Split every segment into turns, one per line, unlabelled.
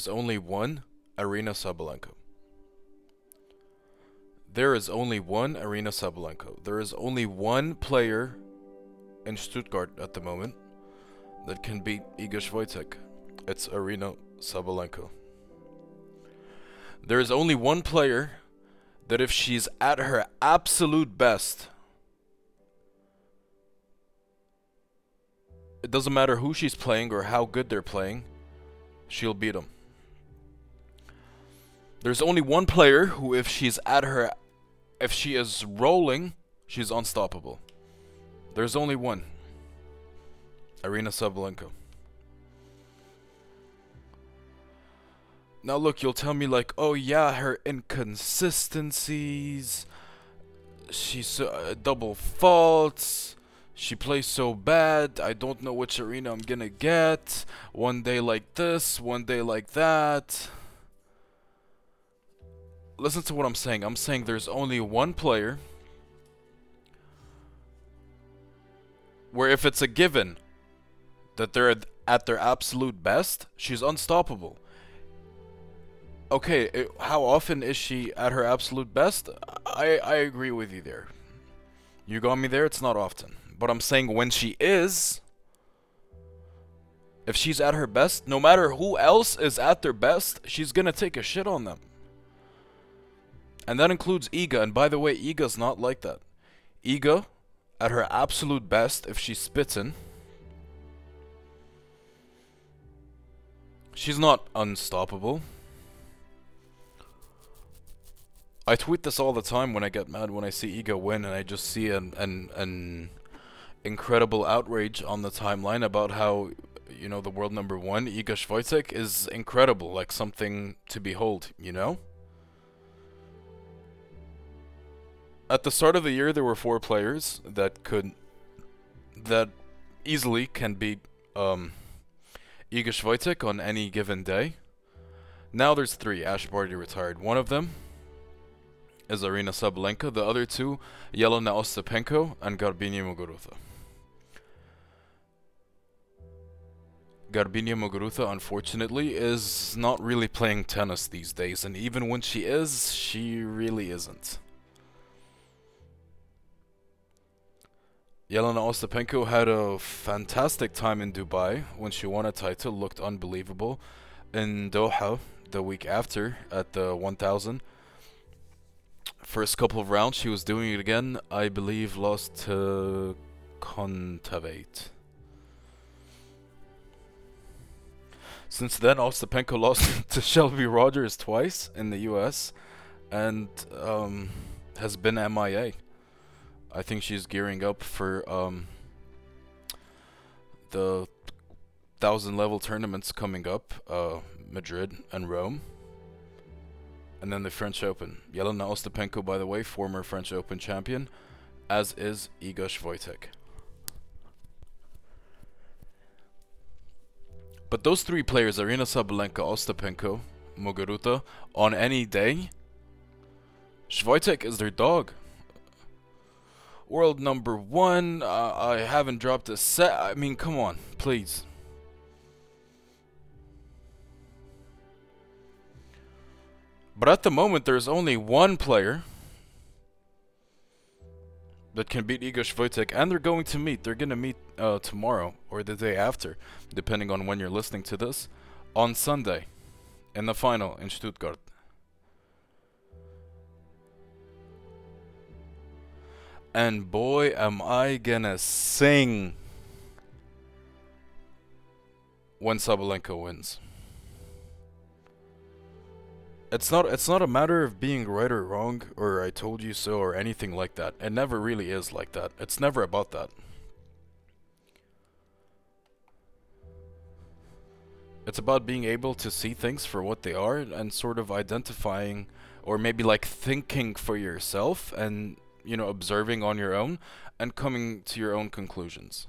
is only one Aryna Sabalenka. There is only one Aryna Sabalenka. There is only one player in Stuttgart at the moment that can beat Iga Swiatek. It's Aryna Sabalenka. There is only one player that if she's at her absolute best, it doesn't matter who she's playing or how good they're playing, she'll beat them. There's only one player who, if she's at her, if she is rolling, she's unstoppable. There's only one. Aryna Sabalenka. Now look, you'll tell me like, oh yeah, her inconsistencies, she's uh, double faults, she plays so bad, I don't know which Aryna I'm gonna get, one day like this, one day like that. Listen to what I'm saying, I'm saying there's only one player where if it's a given that they're at their absolute best, she's unstoppable okay, it, how often is she at her absolute best? I I agree with you there. You got me there. It's not often, but I'm saying when she is, if she's at her best, no matter who else is at their best, she's gonna take a shit on them. And that includes Iga. And by the way, Iga's not like that. Iga, at her absolute best, if she's spitting, she's not unstoppable. I tweet this all the time when I get mad when I see Iga win and I just see an an an incredible outrage on the timeline about how you know the world number one Iga Swiatek is incredible, like something to behold. You know. At the start of the year, there were four players that could that easily can beat um, Iga Swiatek on any given day. Now there's three. Ash Barty retired. One of them is Aryna Sabalenka. The other two, Jelena Ostapenko and Garbiñe Muguruza. Garbiñe Muguruza, unfortunately, is not really playing tennis these days, and even when she is, she really isn't. Jelena Ostapenko had a fantastic time in Dubai when she won a title, looked unbelievable. In Doha, the week after, at the 1000, First couple of rounds, she was doing it again. I believe lost to Kontaveit. Since then, Ostapenko lost to Shelby Rogers twice in the US and um, has been MIA. I think she's gearing up for um, the thousand level tournaments coming up, uh, Madrid and Rome. And then the French Open. Jelena Ostapenko, by the way, former French Open champion, as is Iga Swiatek. But those three players, Aryna Sabalenka, Ostapenko, Muguruza, on any day, Swiatek is their dog. World number one, uh, I haven't dropped a set. I mean, come on, please. But at the moment, there's only one player that can beat Iga Swiatek, and they're going to meet. They're going to meet uh, tomorrow or the day after, depending on when you're listening to this, on Sunday in the final in Stuttgart. And boy, am I gonna sing when Sabalenka wins it's not it's not a matter of being right or wrong or I told you so or anything like that. It never really is like that. It's never about that. It's about being able to see things for what they are and sort of identifying or maybe like thinking for yourself and you know observing on your own and coming to your own conclusions.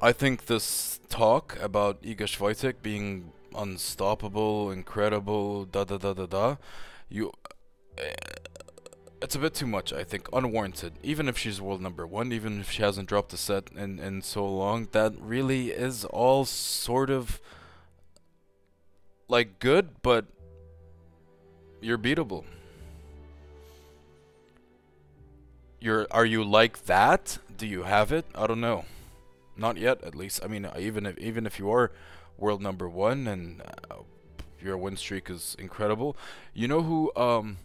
I think this talk about Iga Swiatek being unstoppable, incredible, da da da da da, you, uh, it's a bit too much, I think, unwarranted. Even if she's world number one, even if she hasn't dropped a set in, in so long, that really is all sort of like good, but you're beatable. You're are you like that? Do you have it? I don't know. Not yet, at least. I mean, even if even if you are world number one and uh, your win streak is incredible, you know who um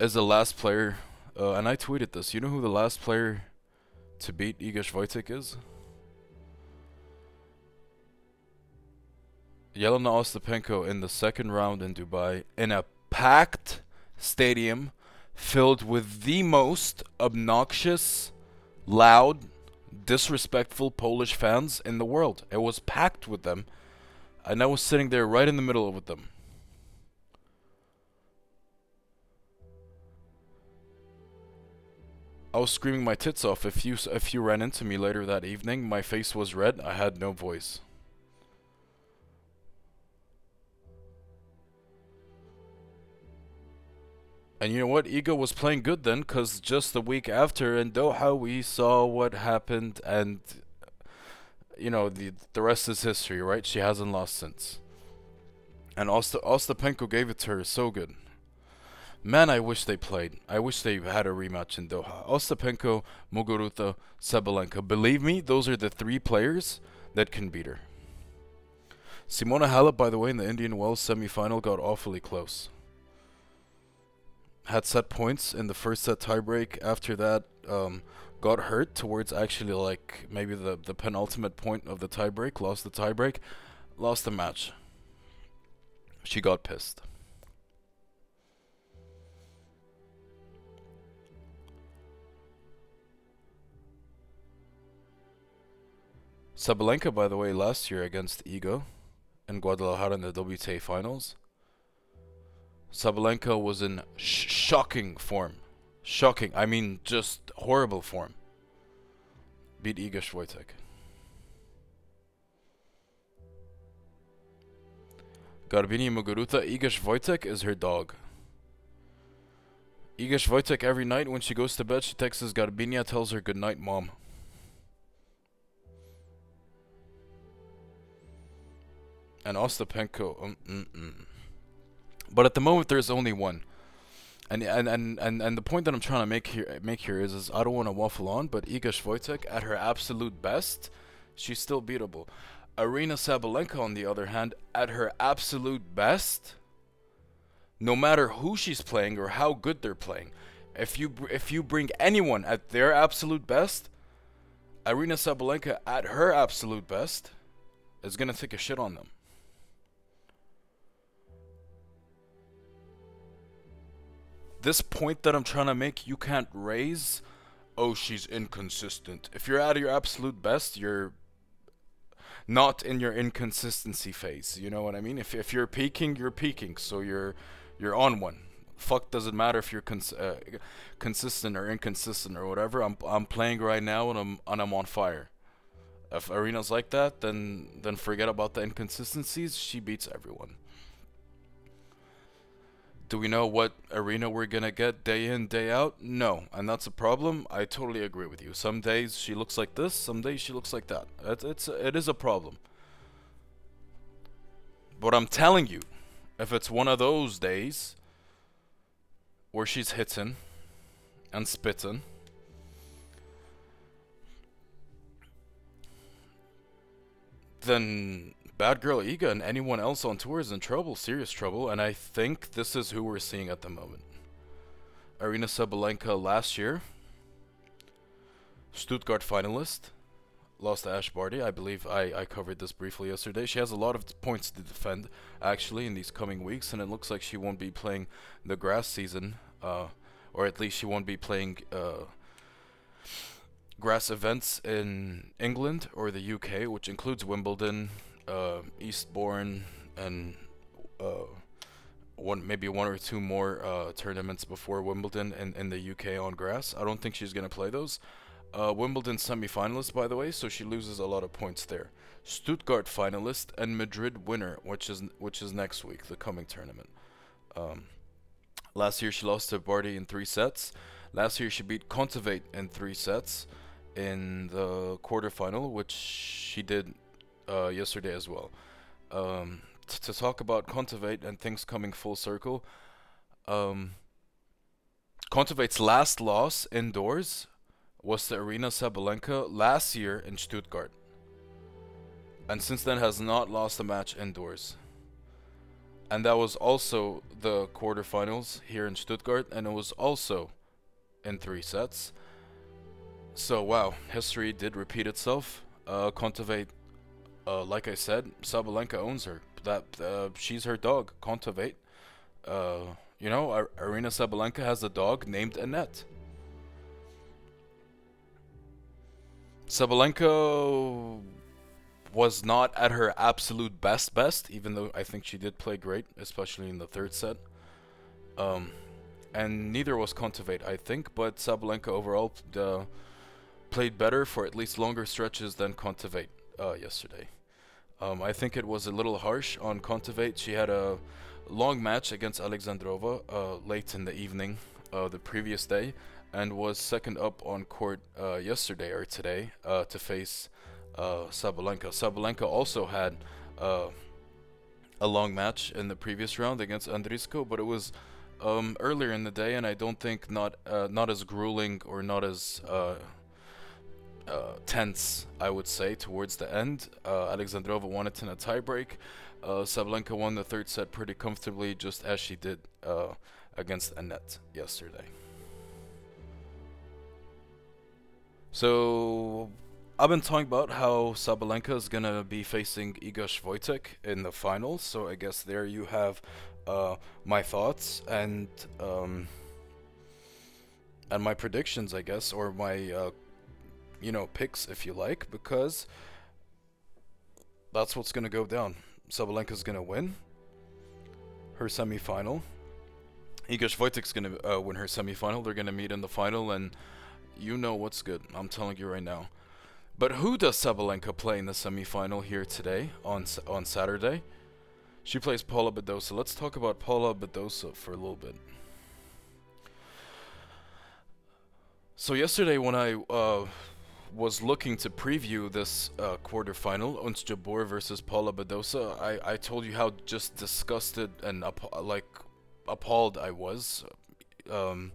is the last player? Uh, and I tweeted this. You know who the last player to beat Iga Swiatek is? Jelena Ostapenko in the second round in Dubai in a packed stadium filled with the most obnoxious, loud, disrespectful Polish fans in the world. It was packed with them, and I was sitting there right in the middle with them. I was screaming my tits off. If you if you ran into me later that evening, my face was red. I had no voice. And you know what? Iga was playing good then, because just the week after in Doha, we saw what happened, and you know the the rest is history, right? She hasn't lost since. And Osta Ostapenko gave it to her so good. Man, I wish they played. I wish they had a rematch in Doha. Ostapenko, Muguruza, Sabalenka. Believe me, those are the three players that can beat her. Simona Halep, by the way, in the Indian Wells semifinal, got awfully close had set points in the first set tiebreak. After that, um, got hurt towards actually like maybe the the penultimate point of the tiebreak. Lost the tiebreak, lost the match. She got pissed. Sabalenka, by the way, last year against Iga in Guadalajara in the WTA finals Sabalenka was in sh shocking form. Shocking. I mean, just horrible form. Beat Iga Swiatek. Garbiñe Muguruza, Iga Swiatek is her dog. Iga Swiatek every night when she goes to bed, she texts Garbiñe, tells her good night, mom. And Ostapenko, um, mm -mm. But at the moment, there's only one. And, and and and and the point that I'm trying to make here make here is is I don't want to waffle on, but Iga Swiatek at her absolute best, she's still beatable. Aryna Sabalenka, on the other hand, at her absolute best, no matter who she's playing or how good they're playing, if you if you bring anyone at their absolute best, Aryna Sabalenka at her absolute best is gonna take a shit on them. This point that I'm trying to make, you can't raise. Oh, she's inconsistent. If you're at your absolute best, you're not in your inconsistency phase. You know what I mean? If if you're peaking, you're peaking. So you're you're on one. Fuck doesn't matter if you're cons- uh, consistent or inconsistent or whatever. I'm I'm playing right now and I'm and I'm on fire. If Aryna's like that, then then forget about the inconsistencies. She beats everyone do we know what Aryna we're gonna get day in day out? No and that's a problem. I totally agree with you. Some days she looks like this some days she looks like that. It's, it's it is a problem. But i'm telling you if it's one of those days where she's hitting and spitting then Bad Girl Iga and anyone else on tour is in trouble, serious trouble, and I think this is who we're seeing at the moment. Aryna Sabalenka last year, Stuttgart finalist, lost to Ash Barty. I believe I, I covered this briefly yesterday. She has a lot of points to defend, actually, in these coming weeks, and it looks like she won't be playing the grass season, uh, or at least she won't be playing uh, grass events in England or the UK, which includes Wimbledon, uh, Eastbourne and uh, one maybe one or two more uh, tournaments before Wimbledon in, in the UK on grass. I don't think she's gonna play those. Uh, Wimbledon semi-finalist, by the way, so she loses a lot of points there. Stuttgart finalist and Madrid winner, which is which is next week, the coming tournament. Um, Last year she lost to Barty in three sets. Last year she beat Kontaveit in three sets in the quarterfinal, which she did uh, yesterday as well. Um, t- to talk about Kontaveit and things coming full circle, um, Kontaveit's last loss indoors was to Aryna Sabalenka last year in Stuttgart. And since then has not lost a match indoors. And that was also the quarterfinals here in Stuttgart, and it was also in three sets. So wow, history did repeat itself. Uh, Kontaveit, uh, like I said, Sabalenka owns her. That uh, she's her dog, Kontaveit. Uh, you know, Ar- Aryna Sabalenka has a dog named Anett. Sabalenka was not at her absolute best best, even though I think she did play great, especially in the third set. Um, and neither was Kontaveit, I think, but Sabalenka overall uh, played better for at least longer stretches than Kontaveit uh, yesterday. Um, I think it was a little harsh on Kontaveit. She had a long match against Alexandrova uh, late in the evening uh, the previous day and was second up on court uh, yesterday or today uh, to face uh, Sabalenka. Sabalenka also had uh, a long match in the previous round against Andreescu, but it was um, earlier in the day, and I don't think not not as grueling or not as uh, tense, I would say, towards the end. Uh, Alexandrova won it in a tiebreak. Uh, won the third set pretty comfortably, just as she did uh, against Anett yesterday. So I've been talking about how Sabalenka is gonna be facing Iga Swiatek in the finals. So I guess there you have uh, my thoughts and um, and my predictions, I guess, or my uh, you know picks, if you like, because that's what's gonna go down. Sabalenka's gonna win her semifinal. Iga Swiatek's gonna uh, win her semifinal. They're gonna meet in the final, and you know what's good. I'm telling you right now. But who does Sabalenka play in the semifinal here today on on Saturday? She plays Paula Badosa. Let's talk about Paula Badosa for a little bit. So yesterday when I uh, was looking to preview this uh, quarterfinal, Ons Jabeur versus Paula Badosa, I, I told you how just disgusted and like appalled I was, um,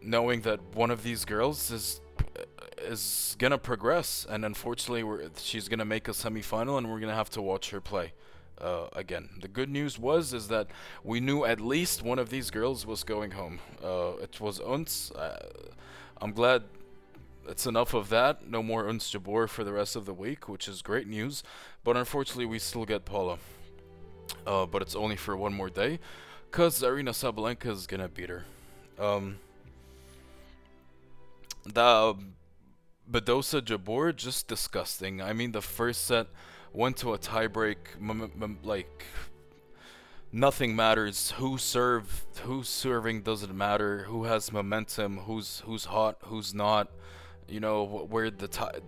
knowing that one of these girls is is gonna progress, and unfortunately, she's gonna make a semifinal, and we're gonna have to watch her play. Uh, again, the good news was is that we knew at least one of these girls was going home. Uh, it was Ons. Uh, I'm glad it's enough of that. No more Ons Jabeur for the rest of the week, which is great news. But unfortunately, we still get Paula. Uh, but it's only for one more day, cause Aryna Sabalenka is gonna beat her. Um, the Badosa Jabeur just disgusting. I mean, the first set went to a tiebreak. M- m- like nothing matters. Who served, who's serving doesn't matter. Who has momentum? Who's who's hot? Who's not? You know where the tide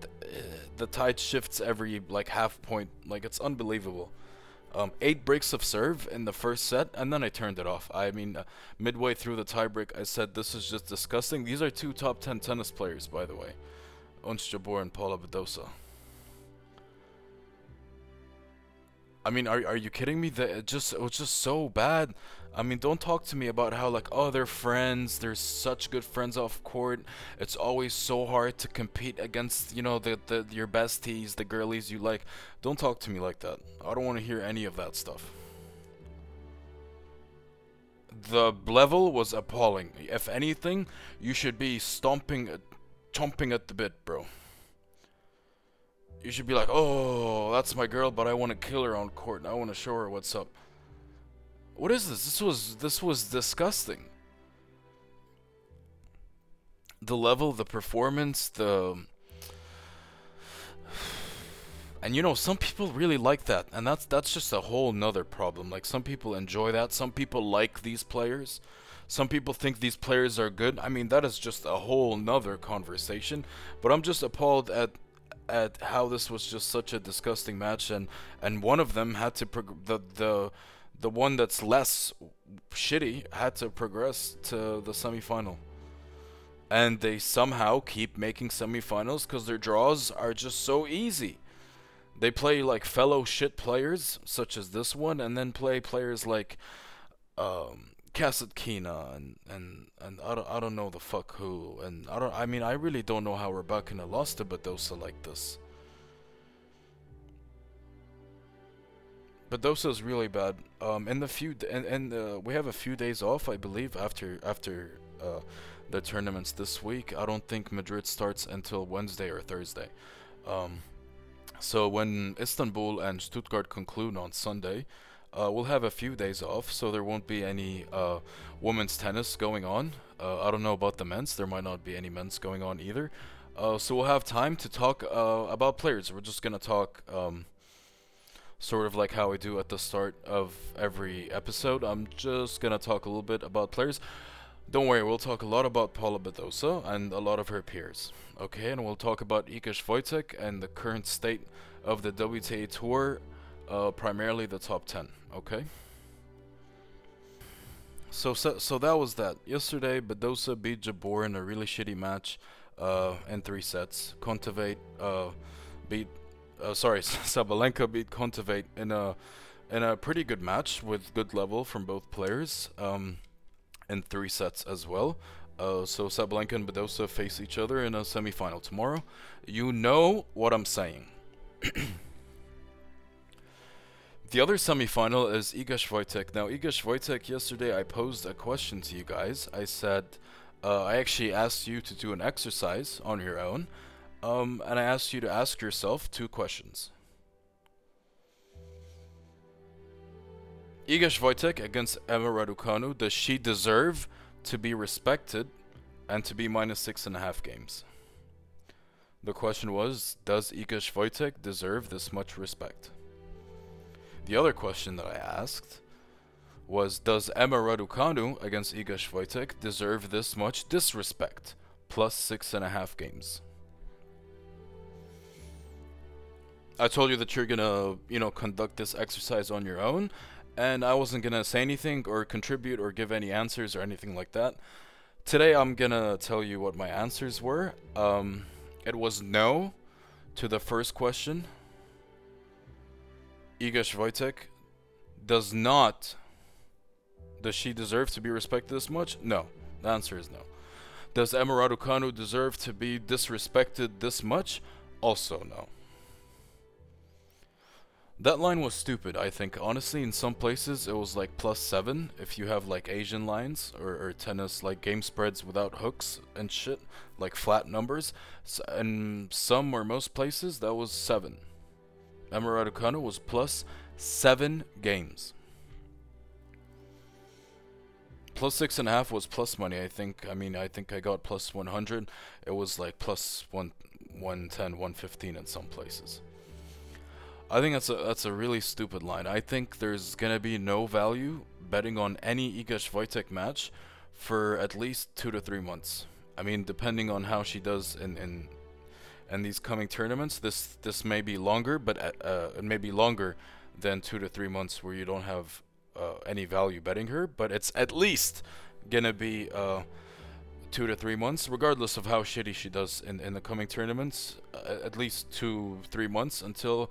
the tide shifts every like half point. Like it's unbelievable. Um, eight breaks of serve in the first set, and then I turned it off. I mean, uh, midway through the tiebreak, I said this is just disgusting. These are two top ten tennis players, by the way. Ons Jabeur and Paula Badosa. I mean, are are you kidding me? That it just it was just so bad. I mean, don't talk to me about how like oh they're friends. They're such good friends off court. It's always so hard to compete against you know the, the your besties, the girlies you like. Don't talk to me like that. I don't want to hear any of that stuff. The level was appalling. If anything, you should be stomping chomping at the bit, bro. You should be like, oh, that's my girl, but I want to kill her on court. And I want to show her what's up. What is this? This was this was disgusting. The level, the performance, the and you know some people really like that and that's that's just a whole nother problem like some people enjoy that some people like these players some people think these players are good. I mean, that is just a whole nother conversation. But I'm just appalled at at how this was just such a disgusting match, and and one of them had to prog- the the the one that's less shitty had to progress to the semifinal. And they somehow keep making semifinals because their draws are just so easy. They play like fellow shit players, such as this one, and then play players like um, Kasatkina and and and I don't I don't know the fuck who and I don't I mean I really don't know how Rebecca lost to Badosa like this. Badosa is really bad. Um, in the few and and uh, we have a few days off, I believe, after after uh, the tournaments this week. I don't think Madrid starts until Wednesday or Thursday. Um, so when Istanbul and Stuttgart conclude on Sunday, uh, we'll have a few days off, so there won't be any uh, women's tennis going on. Uh, I don't know about the men's. There might not be any men's going on either. Uh, so we'll have time to talk uh, about players. We're just gonna talk. Um, sort of like how we do at the start of every episode. I'm just gonna talk a little bit about players. Don't worry, we'll talk a lot about Paula Badosa and a lot of her peers. Okay, and we'll talk about Iga Swiatek and the current state of the WTA Tour, uh, primarily the top 10. Okay. So, so so that was that. Yesterday, Badosa beat Jabeur in a really shitty match, uh, in three sets. Kontaveit, uh, beat uh, sorry, Sabalenka beat Kontaveit in a in a pretty good match with good level from both players, um, in three sets as well. Uh, so Sabalenka and Badosa face each other in a semifinal tomorrow. You know what I'm saying. the other semifinal is Iga Swiatek. Now, Iga Swiatek, yesterday I posed a question to you guys. I said, uh, I actually asked you to do an exercise on your own. Um, and I asked you to ask yourself two questions. Iga Swiatek against Emma Raducanu, does she deserve to be respected and to be minus six and a half games? The question was, does Iga Swiatek deserve this much respect? The other question that I asked was, does Emma Raducanu against Iga Swiatek deserve this much disrespect, plus six and a half games? I told you that you're gonna, you know, conduct this exercise on your own, and I wasn't gonna say anything or contribute or give any answers or anything like that. Today I'm gonna tell you what my answers were. Um, it was no to the first question. Iga Swiatek does not. Does she deserve to be respected this much? No. The answer is no. Does Emma Raducanu deserve to be disrespected this much? Also no. That line was stupid, I think. Honestly, in some places it was like plus 7 if you have like Asian lines or, or tennis like game spreads without hooks and shit, like flat numbers. So, and some or most places that was 7. Emma Raducanu was plus 7 games. Plus six and a half was plus money, I think. I mean, I think I got plus 100. It was like plus one, 110, 115 in some places. I think that's a that's a really stupid line. I think there's gonna be no value betting on any Iga Swiatek match for at least two to three months. I mean, depending on how she does in in in these coming tournaments, this this may be longer, but uh, uh, it may be longer than two to three months where you don't have uh, any value betting her. But it's at least gonna be uh, two to three months, regardless of how shitty she does in in the coming tournaments. Uh, at least two three months until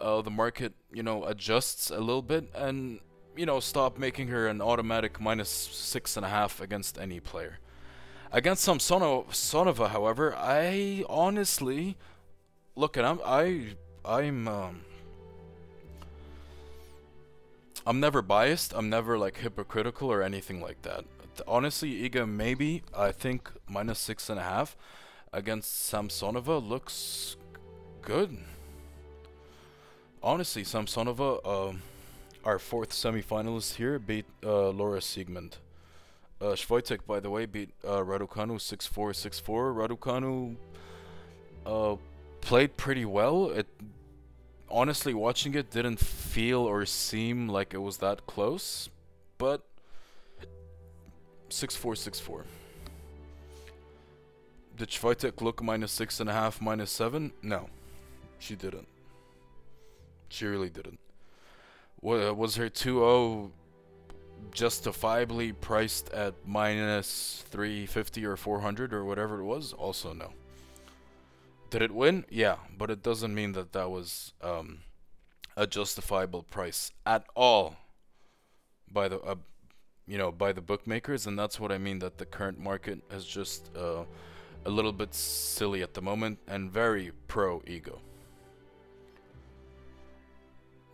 uh, the market, you know, adjusts a little bit and, you know, stop making her an automatic minus six and a half against any player. Against Samsonova, however, I honestly look at him. I I'm um, I'm never biased. I'm never like hypocritical or anything like that. Honestly, Iga maybe I think minus six and a half against Samsonova looks good honestly, Samsonova, uh, our fourth semifinalist here, beat uh, Laura Siegemund. Uh, by the way, beat uh, Raducanu 6-4, 6-4. Raducanu uh, played pretty well. It honestly, watching it didn't feel or seem like it was that close, but 6-4, 6-4. Did Swiatek look minus six and a half, minus seven? No, she didn't. She really didn't. wa- was her 2-0 justifiably priced at minus 350 or 400 or whatever it was? Also no. Did it win? Yeah, but it doesn't mean that that was um, a justifiable price at all by the uh, you know by the bookmakers, and that's what I mean that the current market is just uh, a little bit silly at the moment and very pro Iga.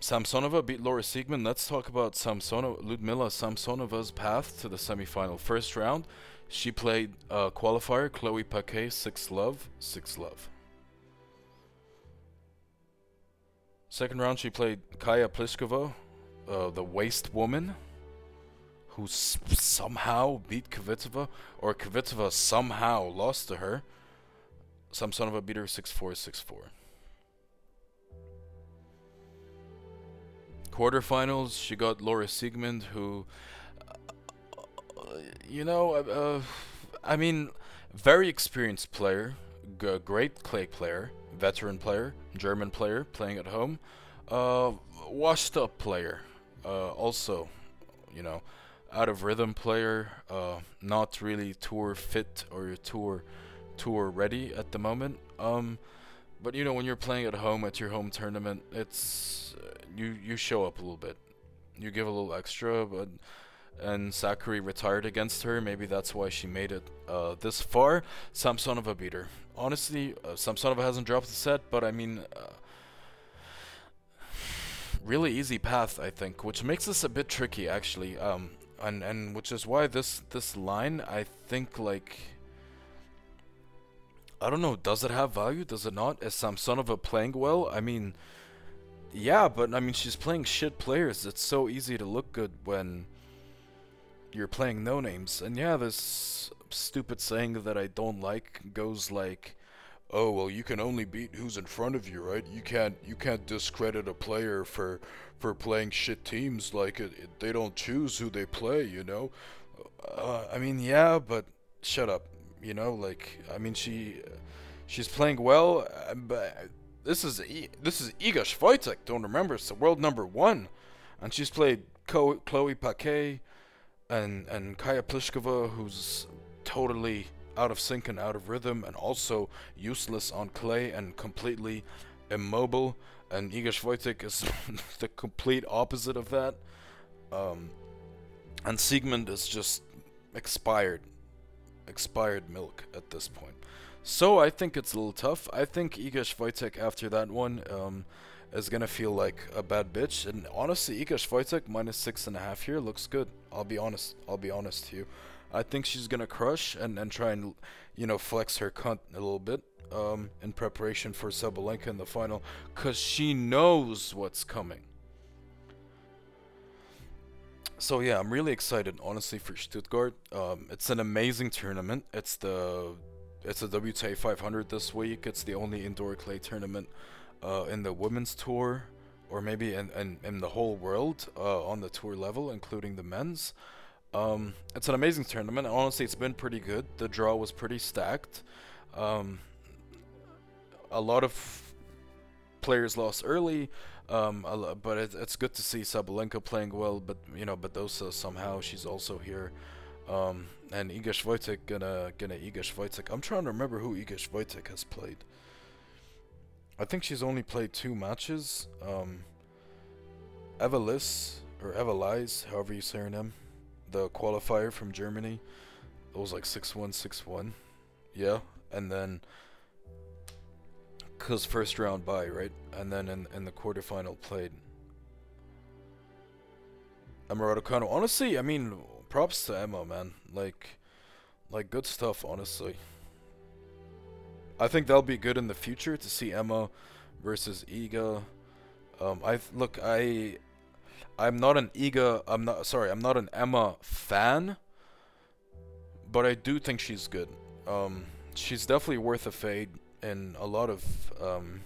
Samsonova beat Laura Siegemund. Let's talk about Samsonova, Ludmila Samsonova's path to the semifinal. First round, she played uh, qualifier Chloe Paquet, 6 love, 6 love. Second round, she played Kaya Pliskova, uh, the waste woman, who s- somehow beat Kvitova, or Kvitova somehow lost to her. Samsonova beat her 6 4 6 4. Quarterfinals, she got Laura Siegemund, who, uh, you know, uh, uh, I mean, very experienced player, g- great clay player, veteran player, German player playing at home, uh, washed up player, uh, also, you know, out of rhythm player, uh, not really tour fit or tour tour ready at the moment. Um, but you know, when you're playing at home at your home tournament, it's you you show up a little bit, you give a little extra, but. And Sakkari retired against her. Maybe that's why she made it uh, this far. Samsonova beat her. Honestly, uh, Samsonova hasn't dropped the set, but I mean, uh, really easy path, I think, which makes this a bit tricky, actually. Um, and and which is why this this line, I think, like, I don't know, does it have value? Does it not? Is Samsonova playing well? I mean, yeah, but I mean, she's playing shit players. It's so easy to look good when you're playing no names. And yeah, this stupid saying that I don't like goes like, "Oh, well, you can only beat who's in front of you, right? You can't you can't discredit a player for for playing shit teams like it, it they don't choose who they play, you know?" Uh, I mean, yeah, but shut up. You know, like I mean, she she's playing well, uh, but this is e- this is Iga Swiatek. Don't remember, it's the world number one, and she's played Co- Chloe Paquet and and Kaya Pliskova, who's totally out of sync and out of rhythm, and also useless on clay and completely immobile. And Iga Swiatek is the complete opposite of that. Um, and Siegemund is just expired, expired milk at this point. So I think it's a little tough. I think Iga Swiatek after that one um, is gonna feel like a bad bitch. And honestly, Iga Swiatek minus six and a half here looks good. I'll be honest. I'll be honest to you. I think she's gonna crush and, and try and you know flex her cunt a little bit um, in preparation for Sabalenka in the final, cause she knows what's coming. So yeah, I'm really excited, honestly, for Stuttgart. Um, it's an amazing tournament. It's the it's a WTA 500 this week. It's the only indoor clay tournament uh, in the women's tour, or maybe in, in, in the whole world uh, on the tour level, including the men's. Um, it's an amazing tournament. Honestly, it's been pretty good. The draw was pretty stacked. Um, a lot of players lost early, um, but it, it's good to see Sabalenka playing well. But you know, Badosa somehow she's also here. Um, and Iga Swiatek gonna gonna Swiatek. I'm trying to remember who Iga Swiatek has played. I think she's only played two matches. Um, Eva Liss or Eva Lies, however you say her name, the qualifier from Germany. It was like six one six one, yeah, and then cause first round bye right, and then in in the quarterfinal played. Emma Raducanu. Honestly, I mean, props to Emma, man. Like, like good stuff. Honestly, I think that'll be good in the future to see Emma versus Iga. Um, I look, I, I'm not an Iga. I'm not sorry. I'm not an Emma fan, but I do think she's good. Um, she's definitely worth a fade in a lot of um,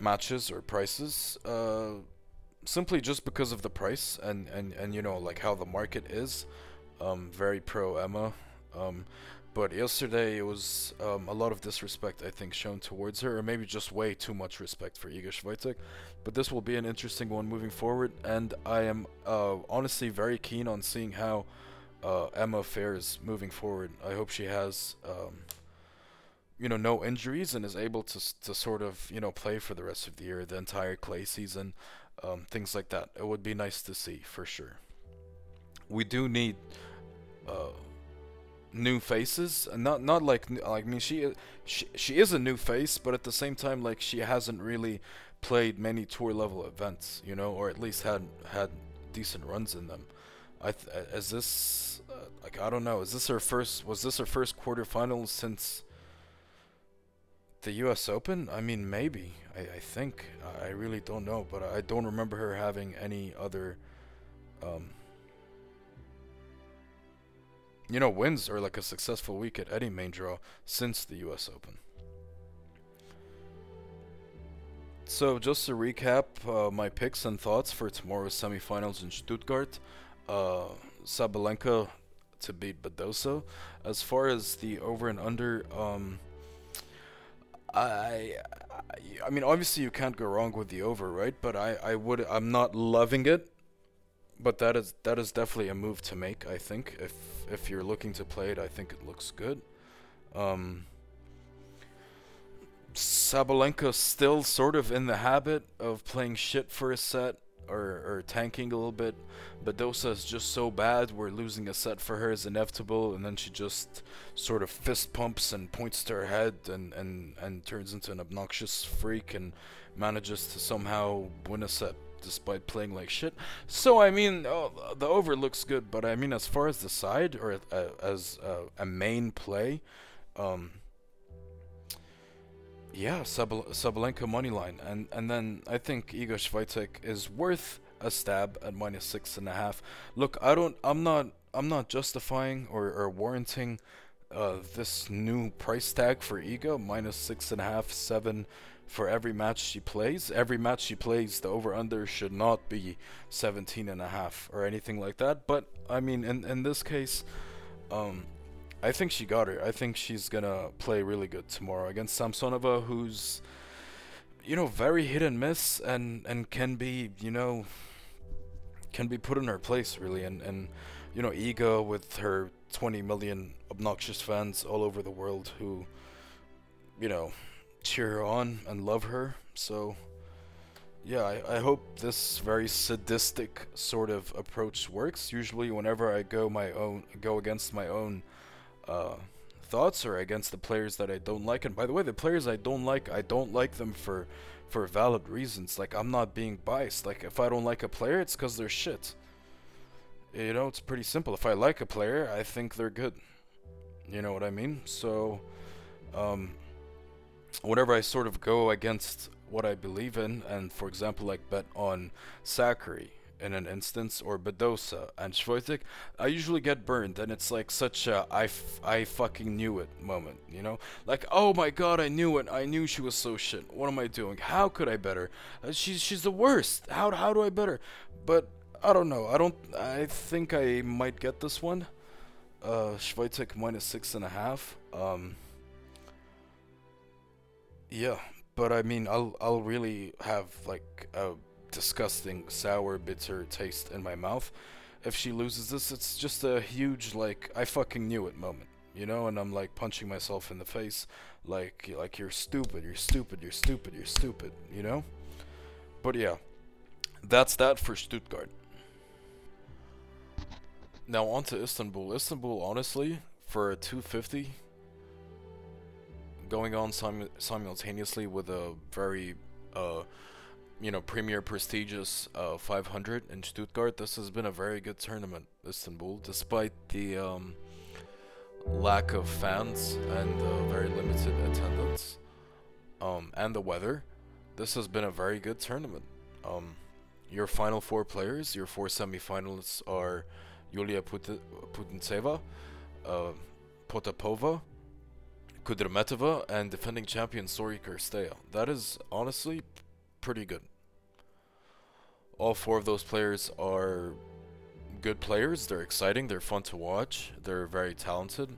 matches or prices. Uh, simply just because of the price and and and you know like how the market is. Um, very pro Emma. Um, But yesterday it was um, a lot of disrespect, I think, shown towards her, or maybe just way too much respect for Iga Swiatek. But this will be an interesting one moving forward, and I am uh, honestly very keen on seeing how uh, Emma fares moving forward. I hope she has, um, you know, no injuries and is able to to sort of you know play for the rest of the year, the entire clay season, um, things like that. It would be nice to see for sure. We do need. Uh, new faces not not like like I mean she she she is a new face but at the same time like she hasn't really played many tour level events you know or at least had had decent runs in them I th- is this uh, like I don't know is this her first was this her first quarterfinal since the US Open I mean maybe I, I think I really don't know but I don't remember her having any other um you know, wins or like a successful week at any main draw since the US Open. So, just to recap uh, my picks and thoughts for tomorrow's semifinals in Stuttgart uh, Sabalenka to beat Badosa. As far as the over and under, um, I, I, mean, obviously you can't go wrong with the over, right? But I, I would, I'm not loving it but that is that is definitely a move to make. I think if if you're looking to play it, I think it looks good. Um, Sabalenka still sort of in the habit of playing shit for a set or, or tanking a little bit. Badosa is just so bad We're losing a set for her is inevitable and then she just sort of fist pumps and points to her head and, and, and turns into an obnoxious freak and manages to somehow win a set despite playing like shit. So I mean, oh, the over looks good, but I mean, as far as the side or uh, as uh, a main play, um, yeah, Sabal- Sabalenka money line, and and then I think Iga Swiatek is worth a stab at minus six and a half. Look, I don't, I'm not, I'm not justifying or, or warranting uh, this new price tag for Iga minus six and a half, seven for every match she plays. Every match she plays, the over under should not be 17 and a half or anything like that. But I mean, in in this case, um, I think she got her. I think she's gonna play really good tomorrow against Samsonova, who's you know very hit and miss and and can be you know can be put in her place really and and you know Iga with her 20 million obnoxious fans all over the world who you know cheer her on and love her. So, yeah, I, I hope this very sadistic sort of approach works. Usually, whenever I go my own go against my own uh, thoughts are against the players that I don't like, and by the way, the players I don't like, I don't like them for for valid reasons. Like I'm not being biased. Like if I don't like a player, it's because they're shit. You know, it's pretty simple. If I like a player, I think they're good. You know what I mean? So, um, whenever I sort of go against what I believe in, and for example, like bet on Sakkari in an instance, or Badosa and Swiatek, I usually get burned, and it's like such a I, f- I fucking knew it moment, you know? Like, oh my god, I knew it, I knew she was so shit. What am I doing? How could I better? Uh, she's she's the worst. How how do I better? But I don't know. I don't. I think I might get this one. Uh, Swiatek minus six and a half. Um. Yeah, but I mean, I'll I'll really have like a disgusting sour bitter taste in my mouth if she loses this. It's just a huge like I fucking knew it moment, you know, and I'm like punching myself in the face, like like you're stupid, you're stupid, you're stupid, you're stupid, you know. But yeah, that's that for Stuttgart. Now on to Istanbul. Istanbul, honestly, for a 250 going on sim- simultaneously with a very, uh, you know, premier prestigious uh, 500 in Stuttgart. This has been a very good tournament, Istanbul, despite the um, lack of fans and uh, very limited attendance, um, and the weather. This has been a very good tournament. Um, your final four players, your four semifinalists are Yulia Put- Putintseva, uh, Potapova, Kudermetova and defending champion Sori Cirstea. That is honestly pretty good. All four of those players are good players. They're exciting. They're fun to watch. They're very talented.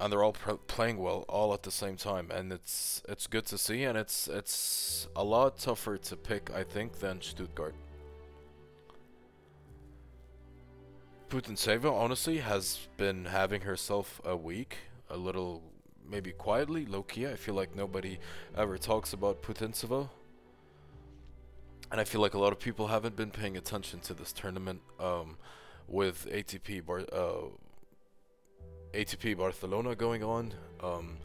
and they're all pr- playing well all at the same time, and it's it's good to see, and it's it's a lot tougher to pick, I think, than Stuttgart. Putintseva honestly has been having herself a week, a little maybe quietly, low key. I feel like nobody ever talks about Putintseva. And I feel like a lot of people haven't been paying attention to this tournament um, with ATP Bar- uh, ATP Barcelona going on, um,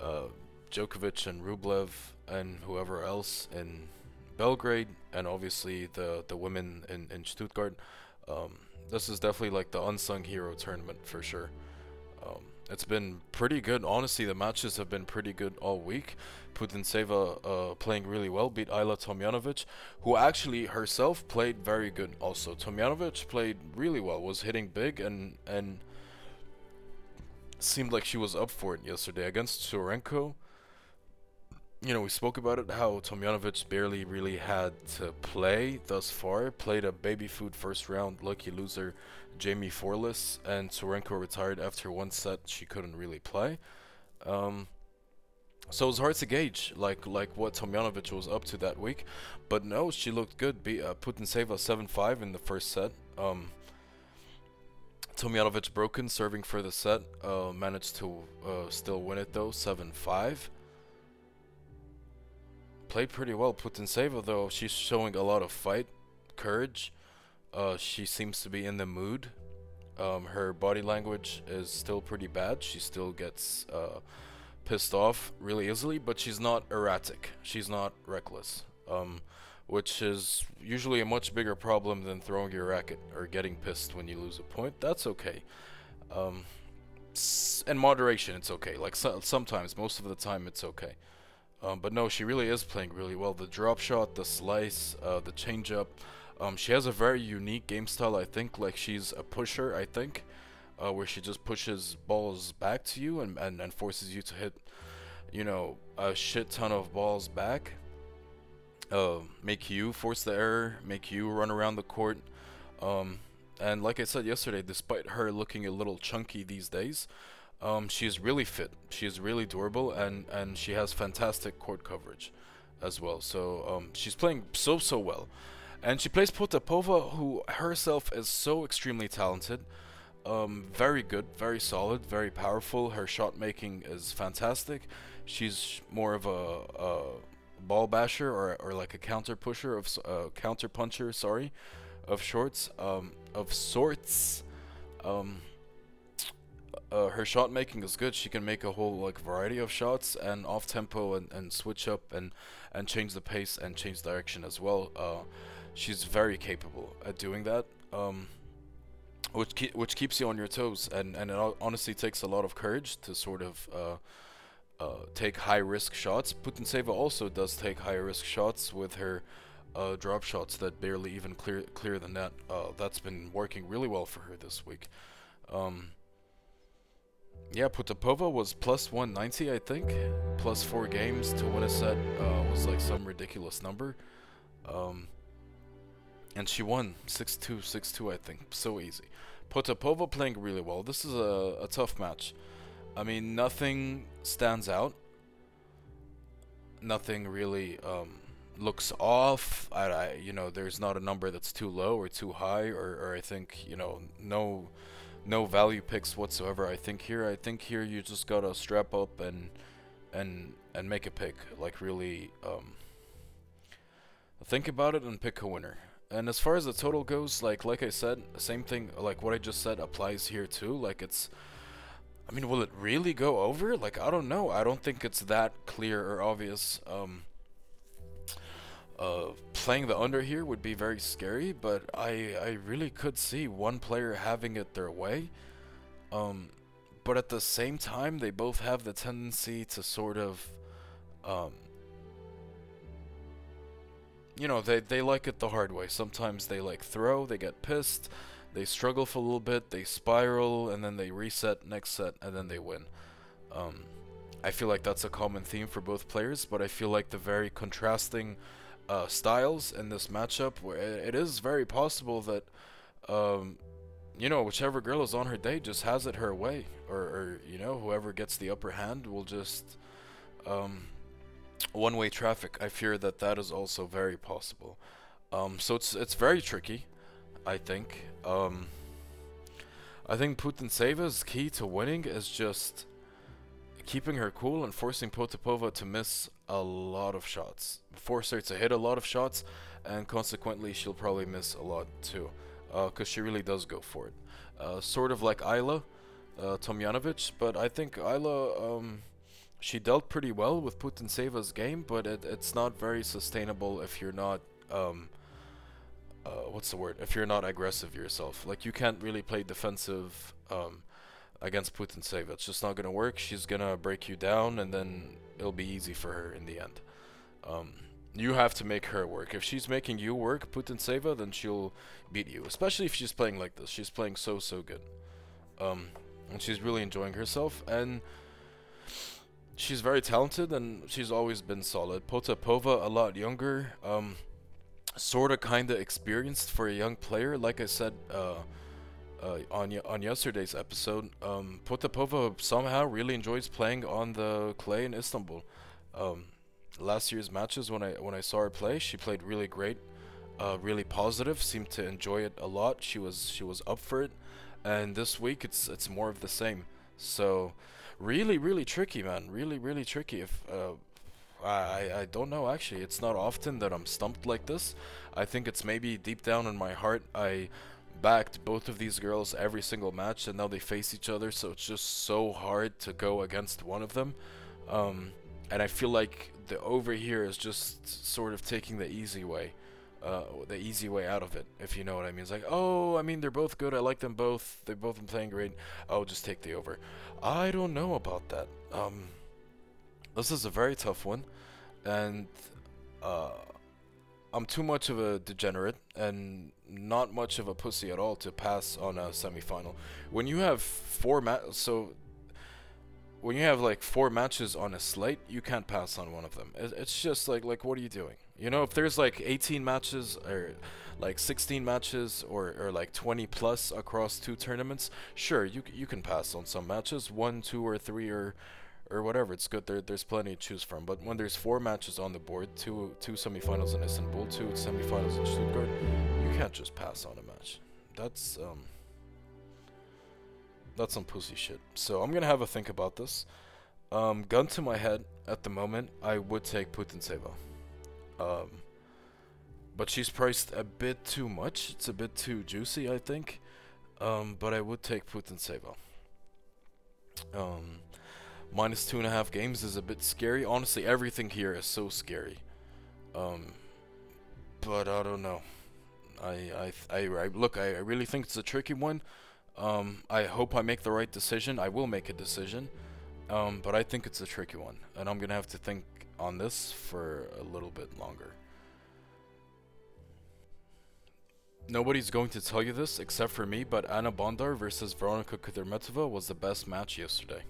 uh, Djokovic and Rublev and whoever else in Belgrade, and obviously the the women in in Stuttgart. Um, this is definitely like the unsung hero tournament for sure. Um, it's been pretty good. Honestly, the matches have been pretty good all week. Putintseva uh, playing really well, beat Ajla Tomljanovic, who actually herself played very good also. Tomljanovic played really well, was hitting big and and seemed like she was up for it yesterday against Tsurenko you know, we spoke about it, how Tomljanovic barely really had to play thus far. Played a baby food first round, lucky loser, Jaimee Fourlis, and Tsurenko retired after one set. She couldn't really play. Um, so it was hard to gauge, like like what Tomljanovic was up to that week. But no, she looked good. Be uh, Putintseva 7-5 in the first set. Um, Tomljanovic broken, serving for the set. Uh, managed to uh, still win it though, 7-5 played pretty well. Putintseva, though, she's showing a lot of fight, courage. Uh, she seems to be in the mood. Um, her body language is still pretty bad. She still gets uh, pissed off really easily, but she's not erratic. She's not reckless, um, which is usually a much bigger problem than throwing your racket or getting pissed when you lose a point. That's okay. Um, in moderation, it's okay. Like so- sometimes, most of the time, it's okay. Um, but no, she really is playing really well. The drop shot, the slice, uh, the changeup. Um, she has a very unique game style, I think. Like she's a pusher, I think, uh, where she just pushes balls back to you and, and, and forces you to hit, you know, a shit ton of balls back. Uh, make you force the error, make you run around the court. Um, and like I said yesterday, despite her looking a little chunky these days, um, she's really fit. She's really durable, and and she has fantastic court coverage, as well. So um, she's playing so so well, and she plays Potapova, who herself is so extremely talented. Um, very good, very solid, very powerful. Her shot making is fantastic. She's more of a, a ball basher or, or like a counter pusher of uh, counter puncher, sorry, of shorts, um, of sorts. Um, uh, her shot making is good. She can make a whole like variety of shots and off tempo and, and switch up and and change the pace and change direction as well. Uh, she's very capable at doing that. Um, which ke- which keeps you on your toes and and it honestly takes a lot of courage to sort of uh, uh, take high risk shots. Putintseva also does take high risk shots with her uh, drop shots that barely even clear clear the net. Uh, that's been working really well for her this week. Um, yeah, Potapova was plus 190, I think. Plus four games to win a set was like some ridiculous number. Um, and she won 6-2, 6-2, I think. So easy. Potapova playing really well. This is a, a tough match. I mean, nothing stands out. Nothing really um, looks off. I, I, you know, there's not a number that's too low or too high, or, or I think, you know, no no value picks whatsoever. I think here, I think here you just gotta strap up and and and make a pick. Like really, um, think about it and pick a winner. And as far as the total goes, like like I said, same thing. Like what I just said applies here too. Like it's. I mean, will it really go over? Like I don't know. I don't think it's that clear or obvious. Um, uh, playing the under here would be very scary, but I I really could see one player having it their way. Um, but at the same time, they both have the tendency to sort of, um, you know, they they like it the hard way. Sometimes they like throw, they get pissed, they struggle for a little bit, they spiral, and then they reset next set, and then they win. Um, I feel like that's a common theme for both players, but I feel like the very contrasting uh, styles in this matchup, where it is very possible that um, you know, whichever girl is on her day just has it her way, or, or you know, whoever gets the upper hand will just um, one-way traffic. I fear that that is also very possible. Um, so it's it's very tricky, I think. Um, I think Putintseva's key to winning is just keeping her cool and forcing Potapova to miss a lot of shots. Force her to hit a lot of shots, and consequently, she'll probably miss a lot too, because uh, she really does go for it. Uh, sort of like Ajla uh, Tomljanovic, but I think Ajla, um, she dealt pretty well with Putintseva's game, but it, it's not very sustainable if you're not. Um, uh, what's the word? If you're not aggressive yourself, like you can't really play defensive um, against Putintseva. It's just not gonna work. She's gonna break you down, and then it'll be easy for her in the end. Um, you have to make her work. If she's making you work, Putintseva, then she'll beat you. Especially if she's playing like this. She's playing so so good. Um, and she's really enjoying herself, and she's very talented, and she's always been solid. Potapova, a lot younger. Um, sort of kind of experienced for a young player. Like I said uh, uh, on on yesterday's episode, um, Potapova somehow really enjoys playing on the clay in Istanbul. Um, last year's matches, when I when I saw her play, she played really great, uh, really positive. Seemed to enjoy it a lot. She was she was up for it, and this week it's it's more of the same. So, really really tricky, man. Really really tricky. If uh, I, I don't know actually. It's not often that I'm stumped like this. I think it's maybe deep down in my heart I backed both of these girls every single match and now they face each other so it's just so hard to go against one of them. Um, and I feel like the over here is just sort of taking the easy way. Uh, the easy way out of it, if you know what I mean. It's like, oh, I mean, they're both good. I like them both. They've both been playing great. I'll just take the over. I don't know about that. Um, this is a very tough one, and uh, I'm too much of a degenerate and not much of a pussy at all to pass on a semifinal. When you have four ma- so when you have like four matches on a slate, you can't pass on one of them. It's just like like what are you doing? You know, if there's like 18 matches or like 16 matches or, or like 20 plus across two tournaments, sure, you you can pass on some matches, one, two, or three, or or whatever. It's good. There, there's plenty to choose from. But when there's four matches on the board, two two semifinals in Istanbul, two semifinals in Stuttgart, you can't just pass on a match. That's um. That's some pussy shit. So I'm gonna have a think about this. Um, gun to my head at the moment, I would take Putintseva. Um, but she's priced a bit too much. It's a bit too juicy, I think. Um, but I would take Putintseva. Um, minus two and a half games is a bit scary. Honestly, everything here is so scary. Um, but I don't know. I, I, I, I look. I, I really think it's a tricky one. Um, I hope I make the right decision. I will make a decision. Um, but I think it's a tricky one, and I'm gonna have to think on this for a little bit longer. Nobody's going to tell you this except for me, but Anna Bondar versus Veronika Kudermetova was the best match yesterday.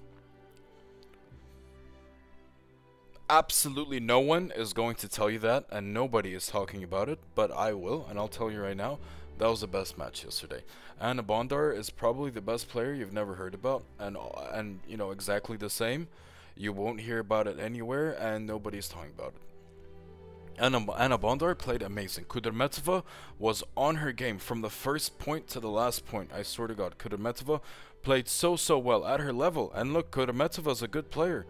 absolutely no one is going to tell you that, and nobody is talking about it, but I will, and I'll tell you right now. That was the best match yesterday. Anna Bondar is probably the best player you've never heard about, and and you know exactly the same. You won't hear about it anywhere, and nobody's talking about it. Anna, Anna Bondar played amazing. Kudermetova was on her game from the first point to the last point. I swear to God, Kudermetova played so so well at her level. And look, Kudermetova's a good player.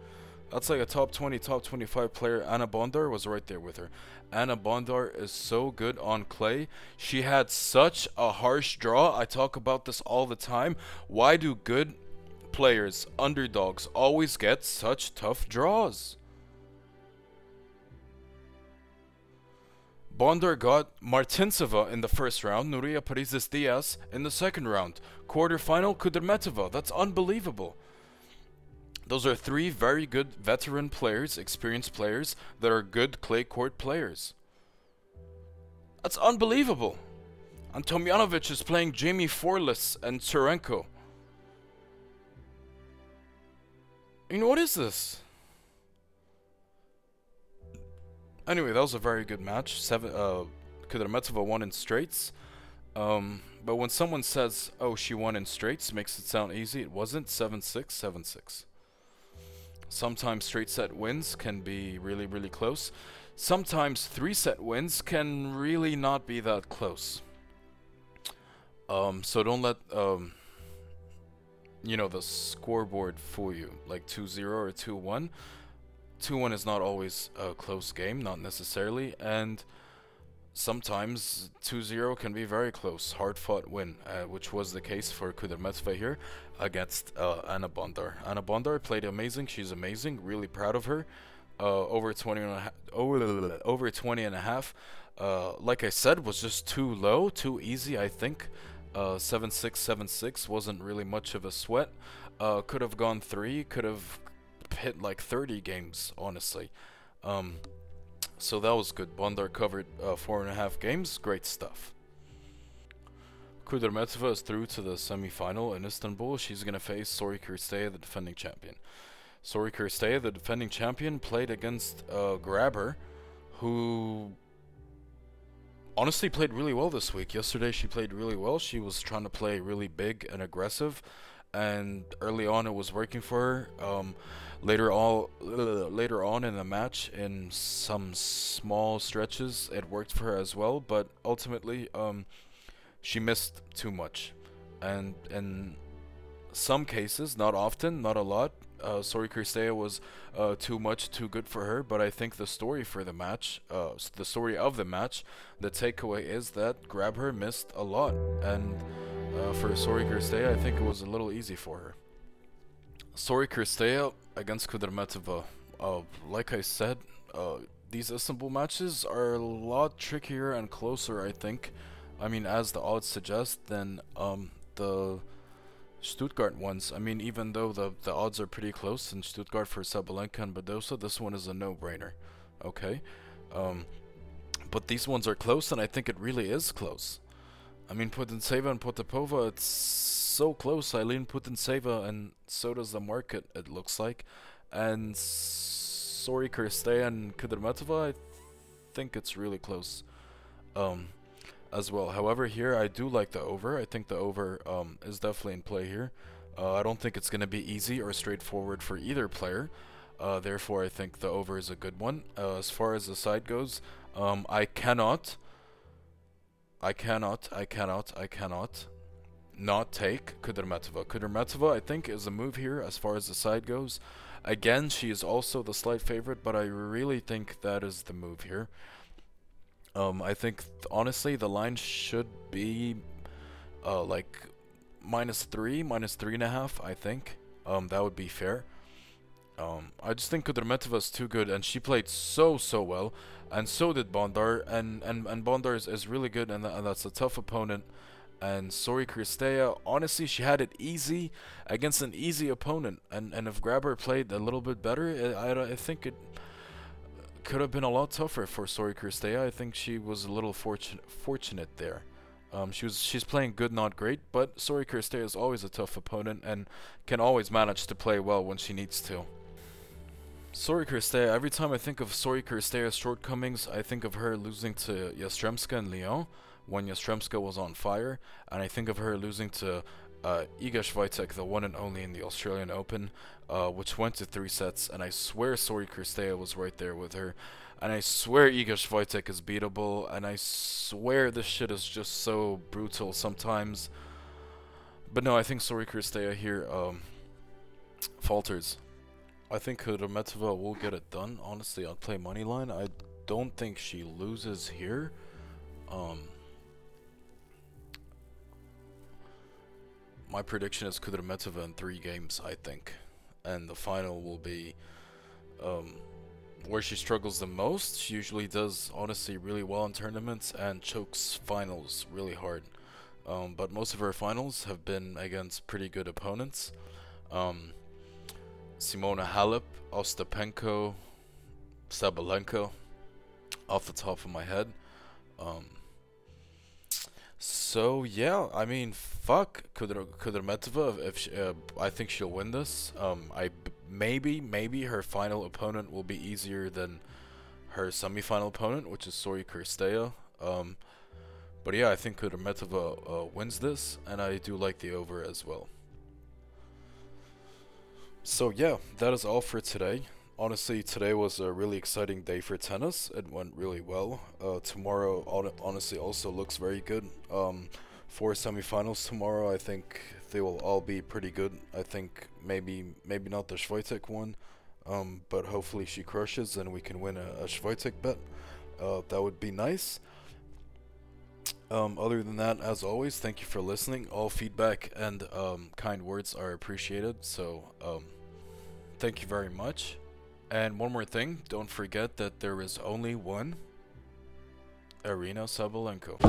That's like a top 20, top 25 player. Anna Bondar was right there with her. Anna Bondar is so good on clay. She had such a harsh draw. I talk about this all the time. Why do good players, underdogs, always get such tough draws? Bondar got Martincova in the first round, Nuria Parrizas Diaz in the second round. Quarterfinal, Kudermetova. That's unbelievable. Those are three very good veteran players, experienced players, that are good clay court players. That's unbelievable. And is playing Jaimee Fourlis and Tsurenko. I mean, what is this? Anyway, that was a very good match. Seven, uh, Kudermetova won in straights. Um, But when someone says, "Oh, she won in straights," makes it sound easy. It wasn't. Seven six, seven six. Sometimes straight set wins can be really, really close. Sometimes three set wins can really not be that close. Um, so don't let um, you know the scoreboard fool you. Like 2-0 or 2-1. 2-1 is not always a close game, not necessarily, and sometimes 2-0 can be very close, hard-fought win, uh, which was the case for Kudermetova here against uh, Anna Bondar. Anna Bondar played amazing. She's amazing. Really proud of her. Uh, over 20 and a half, over, over 20 and a half. Uh, like I said, was just too low, too easy. I think. Uh, 7676 wasn't really much of a sweat. Uh, could have gone three. Could have hit like 30 games, honestly. Um, so that was good. Bondar covered uh, four and a half games. Great stuff. Kudermetova is through to the semi-final in Istanbul. She's going to face Sori Cirstea, the defending champion. Sori Cirstea, the defending champion, played against uh, Grabher, who honestly played really well this week. Yesterday she played really well. She was trying to play really big and aggressive, and early on it was working for her. Um, later all later on in the match, in some small stretches, it worked for her as well. But ultimately, um, she missed too much, and in some cases, not often, not a lot, uh, Sori was uh, too much, too good for her. But I think the story for the match, uh, the story of the match, the takeaway is that Grabher missed a lot, and uh, for Sori Cirstea, I think it was a little easy for her. Sori Cirstea against Kudermetova. Uh, like I said, uh, these Istanbul matches are a lot trickier and closer. I think. I mean, as the odds suggest, than um, the Stuttgart ones. I mean, even though the the odds are pretty close in Stuttgart for Sabalenka and Badosa, this one is a no-brainer. Okay, um, but these ones are close, and I think it really is close. I mean, Putintseva and Potapova, it's so close. I lean Putintseva, and so does the market. It looks like, and Sori Cirstea and Kudermetova, I think it's really close. Um, as well. However, here I do like the over. I think the over um, is definitely in play here. Uh, I don't think it's going to be easy or straightforward for either player. Uh, therefore, I think the over is a good one. Uh, as far as the side goes, um, I cannot, I cannot, I cannot, I cannot not take Kudermetova. Kudermetova, I think, is a move here as far as the side goes. Again, she is also the slight favorite, but I really think that is the move here. Um, I think th honestly the line should be uh, like minus three, minus three and a half. I think um, that would be fair. Um, I just think Kudermetova is too good, and she played so so well, and so did Bondar, and and and Bondar is, is really good, and, th and that's a tough opponent. And Sori Cirstea, honestly, she had it easy against an easy opponent, and and if Grabher played a little bit better, I I, I think it could have been a lot tougher for Sori Cirstea. I think she was a little fortunate fortunate there. Um, she was she's playing good, not great, but Sori Cirstea is always a tough opponent and can always manage to play well when she needs to. Sori Cirstea, every time I think of Sori Cirstea's shortcomings, I think of her losing to Yastremska and Lyon when Yastremska was on fire, and I think of her losing to uh, Iga Swiatek, the one and only in the Australian Open, uh, which went to three sets, and I swear Sori Cirstea was right there with her, and I swear Iga Swiatek is beatable, and I swear this shit is just so brutal sometimes. But no, I think Sori Cirstea here um, falters. I think Kudermetova will get it done. Honestly, I'll play money line. I don't think she loses here. Um, my prediction is Kudermetova in three games, I think. And the final will be um, where she struggles the most. She usually does, honestly, really well in tournaments and chokes finals really hard. Um, but most of her finals have been against pretty good opponents. Um, Simona Halep, Ostapenko, Sabalenka, off the top of my head. Um, so yeah, I mean, fuck Kudermetova. If she, uh, I think she'll win this. Um, I maybe maybe her final opponent will be easier than her semifinal opponent, which is Sori Cirstea. Um, But yeah, I think Kudermetova uh, wins this, and I do like the over as well. So yeah, that is all for today. Honestly, today was a really exciting day for tennis. It went really well. Uh, tomorrow, honestly, also looks very good. Um, four semifinals tomorrow. I think they will all be pretty good. I think maybe maybe not the Swiatek one, um, but hopefully she crushes and we can win a, a Swiatek bet. Uh, that would be nice. Um, other than that, as always, thank you for listening. All feedback and um, kind words are appreciated. So, um, thank you very much. And one more thing, don't forget that there is only one Aryna Sabalenka.